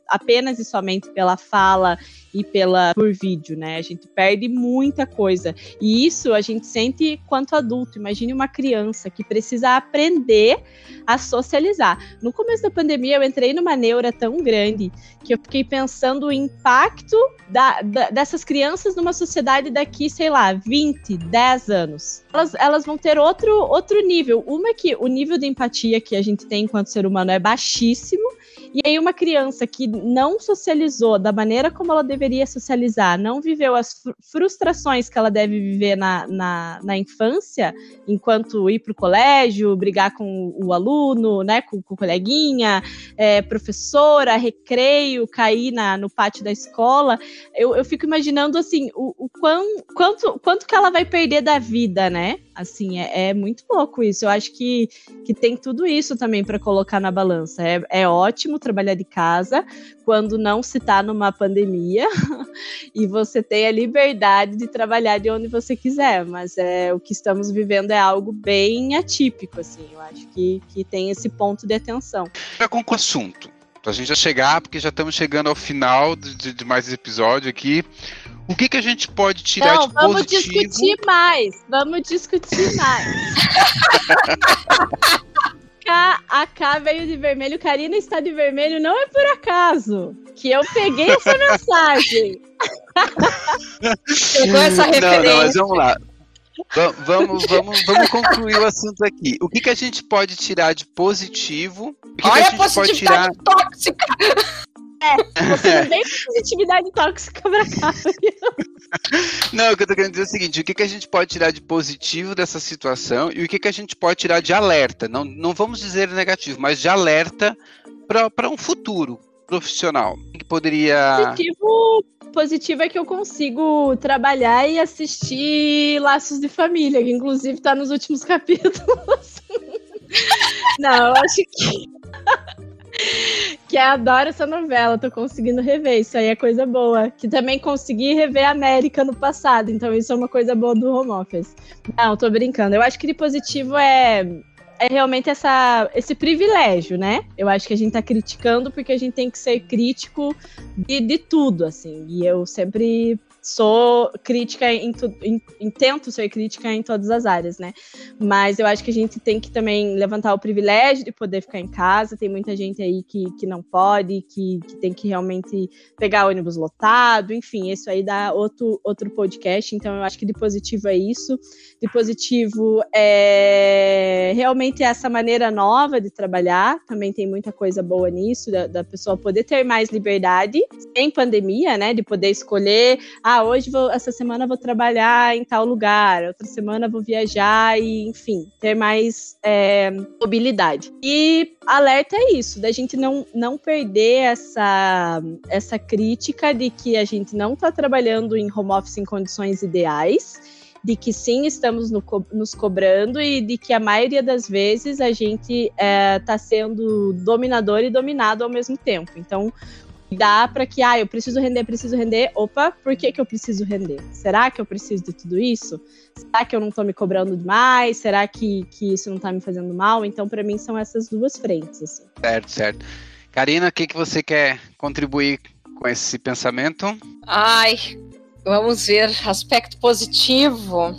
S4: apenas e somente pela fala e pela por vídeo, né? A gente perde muita coisa. E isso a gente sente quanto adulto. Imagine uma criança que precisa aprender a socializar. No começo da pandemia, eu entrei numa neura tão grande que eu fiquei pensando o impacto da, da, dessas crianças numa sociedade daqui, sei lá, 20, 10 anos. Elas, elas vão ter outro, outro nível. Uma é que o nível de empatia que a gente tem enquanto ser humano é baixíssimo e aí, uma criança que não socializou da maneira como ela deveria socializar, não viveu as frustrações que ela deve viver na, na, na infância, enquanto ir para o colégio, brigar com o aluno, né, com, com o coleguinha, é, professora, recreio, cair na, no pátio da escola, eu, eu fico imaginando assim o, o quão, quanto, quanto que ela vai perder da vida, né? Assim, é, é muito louco isso. Eu acho que, que tem tudo isso também para colocar na balança. É, é ótimo trabalhar de casa quando não se está numa pandemia (laughs) e você tem a liberdade de trabalhar de onde você quiser, mas é o que estamos vivendo é algo bem atípico, assim. Eu acho que, que tem esse ponto de atenção.
S1: Com o assunto. Pra gente já chegar, porque já estamos chegando ao final de, de mais episódio aqui. O que, que a gente pode tirar Não, de
S4: vamos
S1: positivo?
S4: Vamos discutir mais. Vamos discutir mais. (laughs) a K veio de vermelho, Karina está de vermelho, não é por acaso que eu peguei essa (laughs) mensagem.
S2: Pegou essa referência. Não, não, mas
S1: vamos lá. vamos, vamos, vamos concluir o assunto aqui. O que, que a gente pode tirar de positivo? O que
S2: Olha
S1: que a, gente
S2: pode tirar tóxica!
S4: É, você não tem positividade tóxica pra cá. (laughs)
S1: Não, o que eu tô querendo dizer é o seguinte: o que, que a gente pode tirar de positivo dessa situação e o que, que a gente pode tirar de alerta? Não, não vamos dizer negativo, mas de alerta para um futuro profissional. Que poderia.
S4: Positivo, positivo é que eu consigo trabalhar e assistir Laços de Família, que inclusive tá nos últimos capítulos. (laughs) Não, eu acho que que adoro essa novela, tô conseguindo rever, isso aí é coisa boa. Que também consegui rever a América no passado, então isso é uma coisa boa do home office. Não, tô brincando. Eu acho que de positivo é é realmente essa, esse privilégio, né? Eu acho que a gente tá criticando porque a gente tem que ser crítico de, de tudo, assim. E eu sempre sou crítica em tudo, tento ser crítica em todas as áreas, né? Mas eu acho que a gente tem que também levantar o privilégio de poder ficar em casa. Tem muita gente aí que, que não pode, que, que tem que realmente pegar ônibus lotado, enfim, isso aí dá outro, outro podcast. Então eu acho que de positivo é isso. De positivo é realmente essa maneira nova de trabalhar. Também tem muita coisa boa nisso, da, da pessoa poder ter mais liberdade em pandemia, né? De poder escolher ah, hoje vou, essa semana vou trabalhar em tal lugar, outra semana vou viajar e, enfim, ter mais é, mobilidade. E alerta é isso, da gente não, não perder essa, essa crítica de que a gente não está trabalhando em home office em condições ideais de que sim, estamos no, nos cobrando e de que a maioria das vezes a gente está é, tá sendo dominador e dominado ao mesmo tempo. Então, dá para que, ah, eu preciso render, preciso render. Opa, por que, que eu preciso render? Será que eu preciso de tudo isso? Será que eu não tô me cobrando demais? Será que, que isso não tá me fazendo mal? Então, para mim, são essas duas frentes. Assim.
S1: Certo, certo. Karina, o que, que você quer contribuir com esse pensamento?
S2: Ai, vamos ver, aspecto positivo. uh,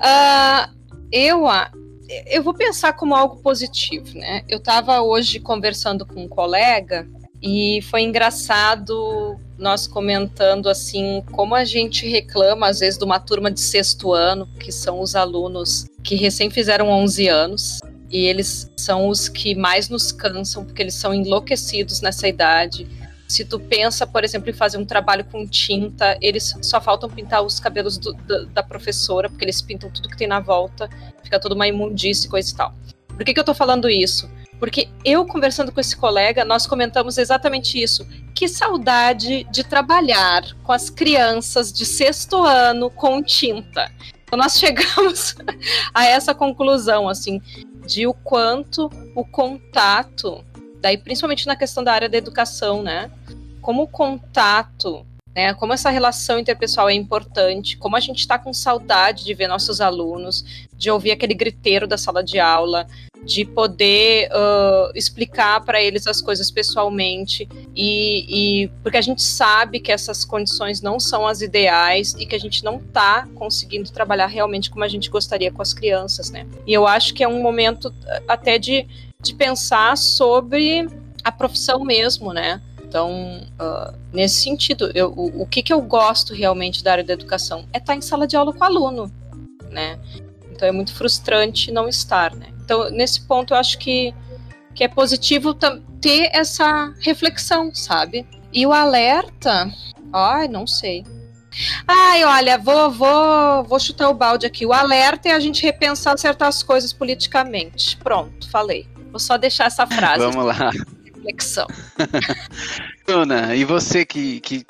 S2: (laughs) eu, eu vou pensar como algo positivo, né? Eu estava hoje conversando com um colega e foi engraçado nós comentando assim como a gente reclama às vezes de uma turma de sexto ano, que são os alunos que recém fizeram 11 anos, e eles são os que mais nos cansam porque eles são enlouquecidos nessa idade. Se tu pensa, por exemplo, em fazer um trabalho com tinta, eles só faltam pintar os cabelos do, do, da professora, porque eles pintam tudo que tem na volta, fica tudo uma imundície e coisa e tal. Por que, que eu tô falando isso? Porque eu, conversando com esse colega, nós comentamos exatamente isso. Que saudade de trabalhar com as crianças de sexto ano com tinta. Então nós (laughs) chegamos a essa conclusão, assim, de o quanto o contato, daí principalmente na questão da área da educação, né? Como o contato né? Como essa relação interpessoal é importante, como a gente está com saudade de ver nossos alunos, de ouvir aquele griteiro da sala de aula, de poder uh, explicar para eles as coisas pessoalmente e, e, porque a gente sabe que essas condições não são as ideais e que a gente não está conseguindo trabalhar realmente como a gente gostaria com as crianças, né? E eu acho que é um momento até de, de pensar sobre a profissão mesmo, né? Então, uh, nesse sentido, eu, o, o, que, que eu gosto realmente da área da educação é estar em sala de aula com o aluno, né? Então é muito frustrante não estar, né? Então, nesse ponto, eu acho que, que é positivo ter essa reflexão, sabe? E o alerta, ai, não sei. Ai, olha, vou, vou, vou chutar o balde aqui. O alerta é a gente repensar certas coisas politicamente. Pronto, falei. Vou só deixar essa (laughs) frase.
S1: Vamos lá
S2: reflexão. (laughs)
S1: Ana, e você que, que,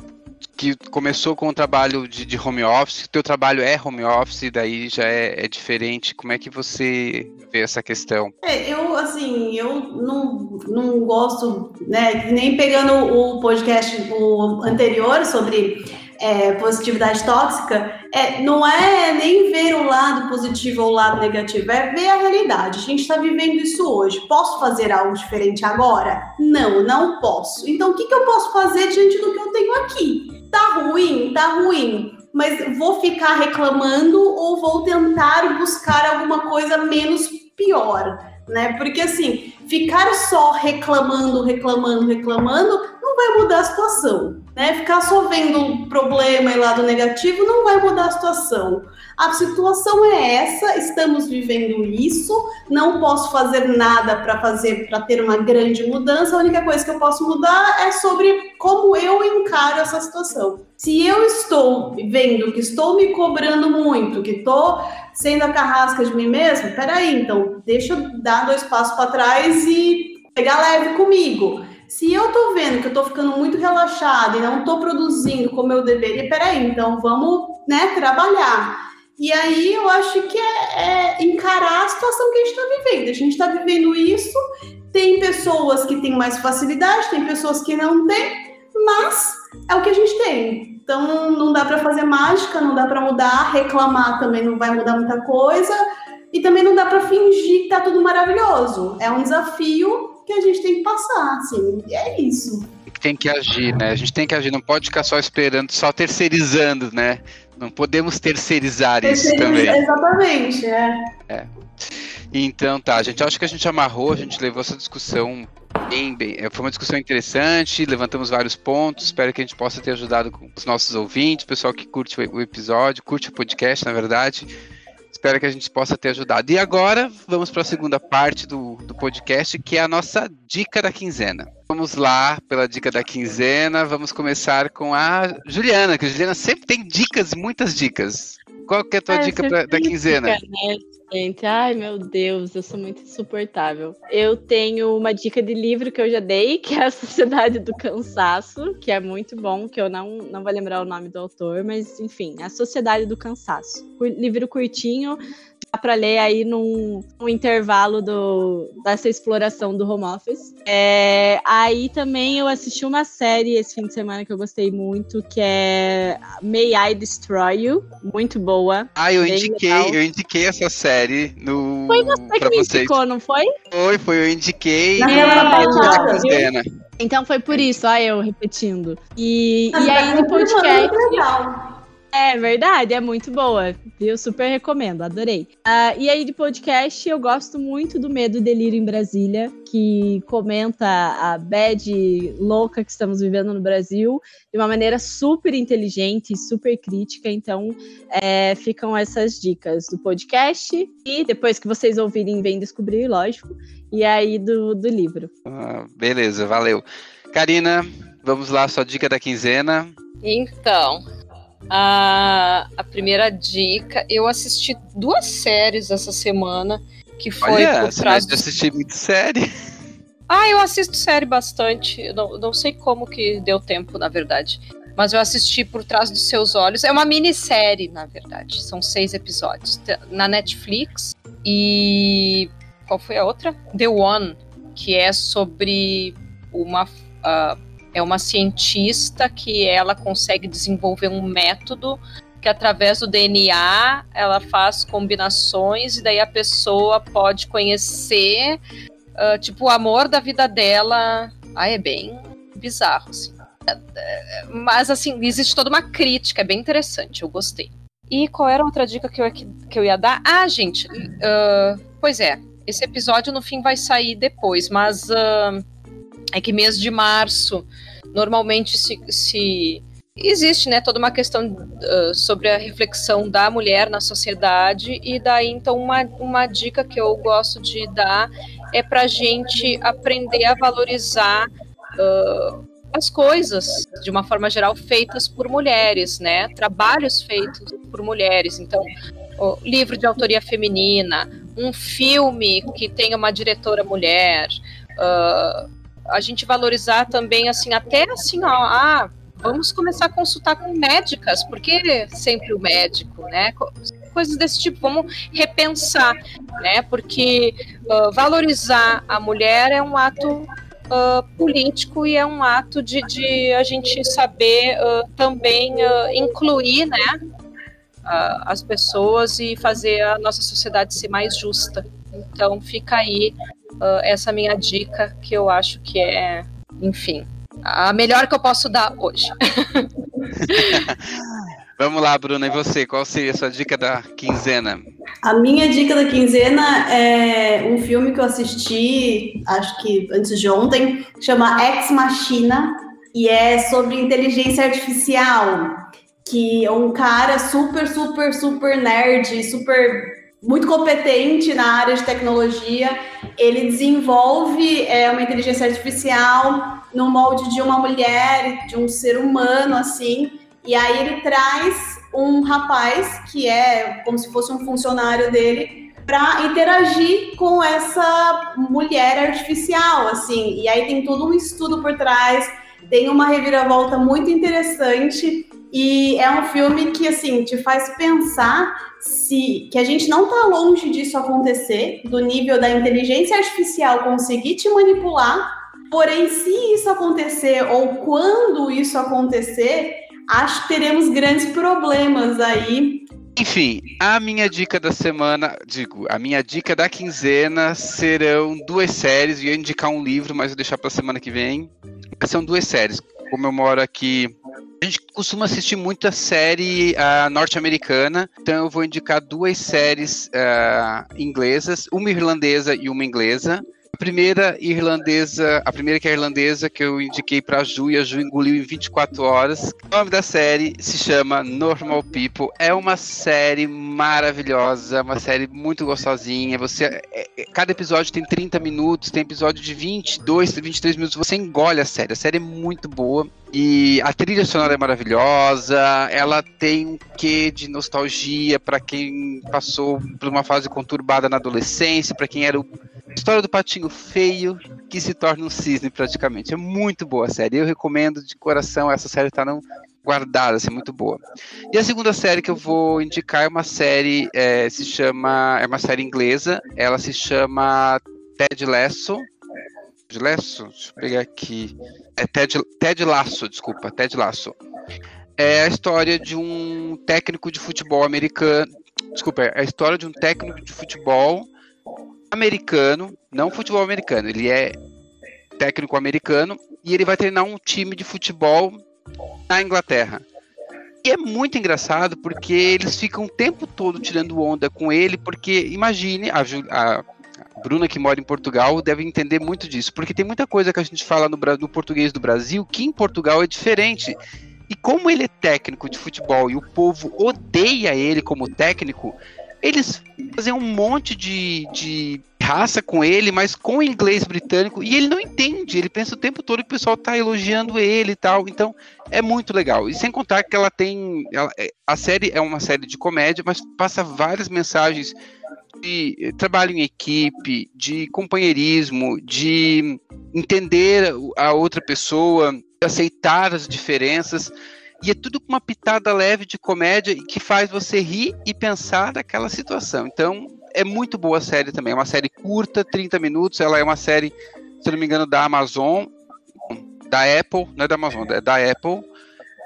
S1: que começou com o trabalho de, de home office, teu trabalho é home office, daí já é, é, diferente, como é que você vê essa questão?
S3: É, eu, assim, eu não, não gosto, né, nem pegando o podcast o anterior sobre é, positividade tóxica, é, não é nem ver o lado positivo ou o lado negativo, é ver a realidade. A gente está vivendo isso hoje. Posso fazer algo diferente agora? Não, não posso. Então, o que, que eu posso fazer diante do que eu tenho aqui? Tá ruim? Tá ruim. Mas vou ficar reclamando ou vou tentar buscar alguma coisa menos pior? Né? Porque assim, ficar só reclamando, reclamando, reclamando não vai mudar a situação. Né? Ficar só vendo o problema e lado negativo não vai mudar a situação. A situação é essa, estamos vivendo isso, não posso fazer nada para fazer para ter uma grande mudança. A única coisa que eu posso mudar é sobre como eu encaro essa situação. Se eu estou vendo que estou me cobrando muito, que estou sendo a carrasca de mim mesmo, peraí, então deixa eu dar dois passos para trás e pegar leve comigo. Se eu tô vendo que eu tô ficando muito relaxada e não tô produzindo como eu deveria, peraí, então vamos, né, trabalhar. E aí eu acho que é, é encarar a situação que a gente está vivendo. A gente está vivendo isso, tem pessoas que têm mais facilidade, tem pessoas que não têm, mas é o que a gente tem. Então não dá para fazer mágica, não dá para mudar, reclamar também não vai mudar muita coisa. E também não dá para fingir que tá tudo maravilhoso. É um desafio que a gente tem que passar, assim, e é isso.
S1: Tem que agir, né? A gente tem que agir, não pode ficar só esperando, só terceirizando, né? Não podemos terceirizar Terceiriza, isso também.
S3: Exatamente, é.
S1: é. Então tá, gente, acho que a gente amarrou, a gente levou essa discussão bem, bem. É, foi uma discussão interessante, levantamos vários pontos. Espero que a gente possa ter ajudado com os nossos ouvintes, o pessoal que curte o episódio, curte o podcast, na verdade. Espero que a gente possa ter ajudado. E agora, vamos para a segunda parte do, do podcast, que é a nossa dica da quinzena. Vamos lá pela dica da quinzena. Vamos começar com a Juliana, que a Juliana sempre tem dicas, muitas dicas. Qual que é a tua ah, dica pra, da quinzena? Dica, né?
S4: Gente. Ai, meu Deus, eu sou muito insuportável. Eu tenho uma dica de livro que eu já dei, que é A Sociedade do Cansaço, que é muito bom, que eu não, não vou lembrar o nome do autor, mas enfim, A Sociedade do Cansaço. Livro curtinho, para ler aí num, num, intervalo do, dessa exploração do home office. É, aí também eu assisti uma série esse fim de semana que eu gostei muito, que é May I Destroy You, muito boa.
S1: Ah, eu indiquei, legal. eu indiquei essa série no.
S4: Foi você que me indicou, não foi?
S1: Foi, foi, eu indiquei. Na
S4: é, então foi por isso, ó, eu repetindo. E, e aí no podcast. É verdade, é muito boa. Eu super recomendo, adorei. Uh, e aí de podcast, eu gosto muito do Medo e Delírio em Brasília, que comenta a bad louca que estamos vivendo no Brasil de uma maneira super inteligente e super crítica. Então, é, ficam essas dicas do podcast e depois que vocês ouvirem, vem descobrir, lógico, e aí do, do livro.
S1: Ah, beleza, valeu. Karina, vamos lá, sua dica da quinzena.
S2: Então, a, a primeira dica, eu assisti duas séries essa semana, que foi
S1: Olha, por trás. Você assistir muito série.
S2: Ah, eu assisto série bastante. não, não sei como que deu tempo, na verdade. Mas eu assisti Por Trás dos Seus Olhos. É uma minissérie, na verdade. São seis episódios. Na Netflix. E. Qual foi a outra? The One, que é sobre uma. Uh, é uma cientista que ela consegue desenvolver um método que através do DNA ela faz combinações e daí a pessoa pode conhecer uh, tipo o amor da vida dela. Ah, é bem bizarro, assim. Mas assim, existe toda uma crítica, é bem interessante, eu gostei. E qual era outra dica que eu, que eu ia dar? Ah, gente, uh, pois é, esse episódio no fim vai sair depois, mas uh, é que mês de março normalmente se, se existe né, toda uma questão uh, sobre a reflexão da mulher na sociedade, e daí então uma, uma dica que eu gosto de dar é para a gente aprender a valorizar uh, as coisas, de uma forma geral, feitas por mulheres, né? Trabalhos feitos por mulheres. Então, livro de autoria feminina, um filme que tenha uma diretora mulher, uh, a gente valorizar também, assim, até assim, ó, ah, vamos começar a consultar com médicas, porque sempre o médico, né? Coisas desse tipo, vamos repensar, né? Porque uh, valorizar a mulher é um ato uh, político e é um ato de, de a gente saber uh, também incluir, né? as pessoas e fazer a nossa sociedade ser mais justa. Então fica aí uh, essa minha dica que eu acho que é, enfim, a melhor que eu posso dar hoje. (laughs)
S1: Vamos lá, Bruna, e você? Qual seria a sua dica da quinzena?
S3: A minha dica da quinzena é um filme que eu assisti, acho que antes de ontem, chama Ex Machina, e é sobre inteligência artificial, que é um cara super, super, super nerd, super muito competente na área de tecnologia. Ele desenvolve é, uma inteligência artificial no molde de uma mulher, de um ser humano, assim. E aí ele traz um rapaz que é como se fosse um funcionário dele para interagir com essa mulher artificial, assim. E aí tem todo um estudo por trás, tem uma reviravolta muito interessante e é um filme que assim te faz pensar se que a gente não está longe disso acontecer, do nível da inteligência artificial conseguir te manipular. Porém, se isso acontecer ou quando isso acontecer, acho que teremos grandes problemas aí.
S1: Enfim, a minha dica da semana, digo, a minha dica da quinzena serão duas séries. Eu ia indicar um livro, mas vou deixar para a semana que vem. São duas séries. Como eu moro aqui a gente costuma assistir muita série uh, norte-americana, então eu vou indicar duas séries uh, inglesas, uma irlandesa e uma inglesa. A primeira irlandesa, a primeira que é irlandesa, que eu indiquei para Ju, e a Ju engoliu em 24 horas. O nome da série se chama Normal People. É uma série maravilhosa, uma série muito gostosinha. Você, é, é, cada episódio tem 30 minutos, tem episódio de 22, 23 minutos. Você engole a série. A série é muito boa. E a trilha sonora é maravilhosa, ela tem um quê de nostalgia para quem passou por uma fase conturbada na adolescência, para quem era o História do patinho feio que se torna um cisne praticamente. É muito boa a série. Eu recomendo de coração. Essa série está no guardada, assim, muito boa. E a segunda série que eu vou indicar é uma série, é, se chama, é uma série inglesa, ela se chama Ted Lasso. Ted Lasso? Deixa eu pegar aqui. É Ted, Ted Lasso, desculpa, Ted Lasso. É a história de um técnico de futebol americano. Desculpa, é a história de um técnico de futebol americano, não futebol americano, ele é técnico americano e ele vai treinar um time de futebol na Inglaterra. E é muito engraçado porque eles ficam o tempo todo tirando onda com ele, porque imagine, a, a Bruna que mora em Portugal deve entender muito disso, porque tem muita coisa que a gente fala no, no português do Brasil que em Portugal é diferente. E como ele é técnico de futebol e o povo odeia ele como técnico, eles fazem um monte de, de raça com ele, mas com inglês britânico, e ele não entende, ele pensa o tempo todo que o pessoal tá elogiando ele e tal, então é muito legal. E sem contar que ela tem. Ela, é, a série é uma série de comédia, mas passa várias mensagens de trabalho em equipe, de companheirismo, de entender a outra pessoa, aceitar as diferenças. E é tudo com uma pitada leve de comédia que faz você rir e pensar naquela situação. Então, é muito boa a série também. É uma série curta, 30 minutos. Ela é uma série, se não me engano, da Amazon, da Apple, não é da Amazon, é da Apple.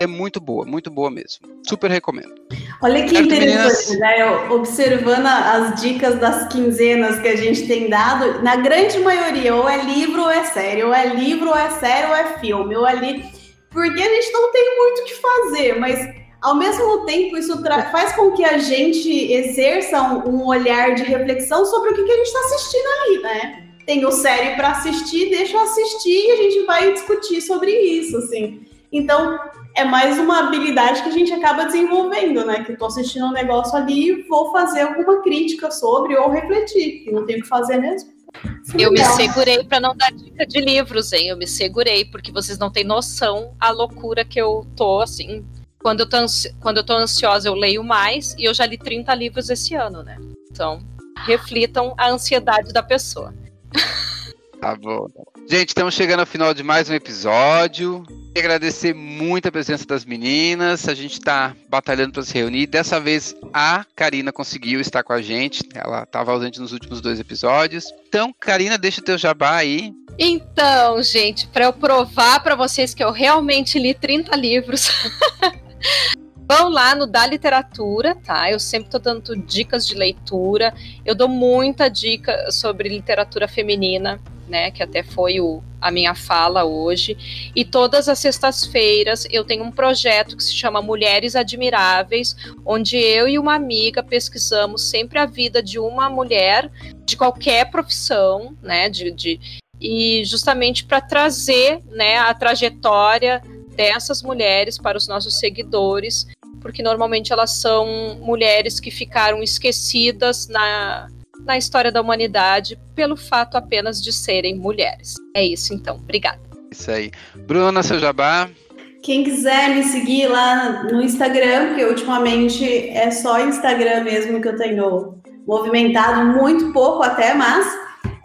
S1: É muito boa, muito boa mesmo. Super recomendo.
S3: Olha que certo, interessante, meninas? né? Observando as dicas das quinzenas que a gente tem dado, na grande maioria, ou é livro ou é série, ou é livro ou é série, ou é filme, ou é livro porque a gente não tem muito o que fazer, mas ao mesmo tempo isso faz com que a gente exerça um, um olhar de reflexão sobre o que, que a gente está assistindo ali, né? Tem o série para assistir, deixa eu assistir e a gente vai discutir sobre isso, assim. Então, é mais uma habilidade que a gente acaba desenvolvendo, né? Que eu tô assistindo um negócio ali e vou fazer alguma crítica sobre ou refletir, que não tenho o que fazer mesmo.
S2: Eu me segurei para não dar dica de livros, hein? Eu me segurei, porque vocês não têm noção a loucura que eu tô, assim. Quando eu tô, quando eu tô ansiosa, eu leio mais, e eu já li 30 livros esse ano, né? Então, reflitam a ansiedade da pessoa.
S1: Tá bom. Gente, estamos chegando ao final de mais um episódio. Queria agradecer muito a presença das meninas. A gente está batalhando para se reunir. Dessa vez a Karina conseguiu estar com a gente. Ela estava ausente nos últimos dois episódios. Então, Karina, deixa o teu jabá aí.
S2: Então, gente, para eu provar para vocês que eu realmente li 30 livros. (laughs) Vão lá no Da Literatura, tá? Eu sempre tô dando dicas de leitura. Eu dou muita dica sobre literatura feminina né, que até foi o, a minha fala hoje. E todas as sextas-feiras eu tenho um projeto que se chama Mulheres Admiráveis, onde eu e uma amiga pesquisamos sempre a vida de uma mulher de qualquer profissão, né, de, de e justamente para trazer, né, a trajetória dessas mulheres para os nossos seguidores, porque normalmente elas são mulheres que ficaram esquecidas na na história da humanidade pelo fato apenas de serem mulheres. É isso então. Obrigada.
S1: Isso aí. Bruna, seu jabá.
S3: Quem quiser me seguir lá no Instagram, porque ultimamente é só Instagram mesmo que eu tenho movimentado muito pouco até, mas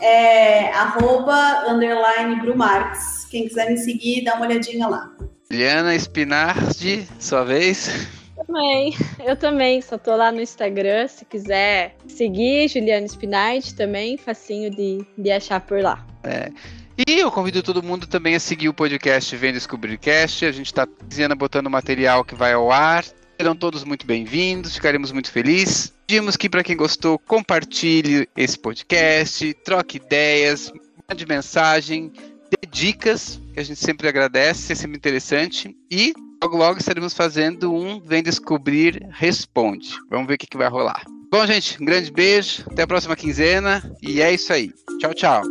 S3: é arroba underline Brumarques. Quem quiser me seguir, dá uma olhadinha lá.
S1: Liana Spinardi, sua vez
S4: também, (laughs) eu também, só tô lá no Instagram, se quiser seguir, Juliana Spinite também, facinho de, de achar por lá.
S1: É. E eu convido todo mundo também a seguir o podcast Vem Descobrir Cast. A gente está dizendo botando material que vai ao ar. Serão todos muito bem-vindos, ficaremos muito felizes. Pedimos que, para quem gostou, compartilhe esse podcast, troque ideias, mande mensagem, dê dicas, que a gente sempre agradece, é sempre interessante. E Logo, logo estaremos fazendo um Vem Descobrir Responde. Vamos ver o que, que vai rolar. Bom, gente, um grande beijo. Até a próxima quinzena. E é isso aí. Tchau, tchau.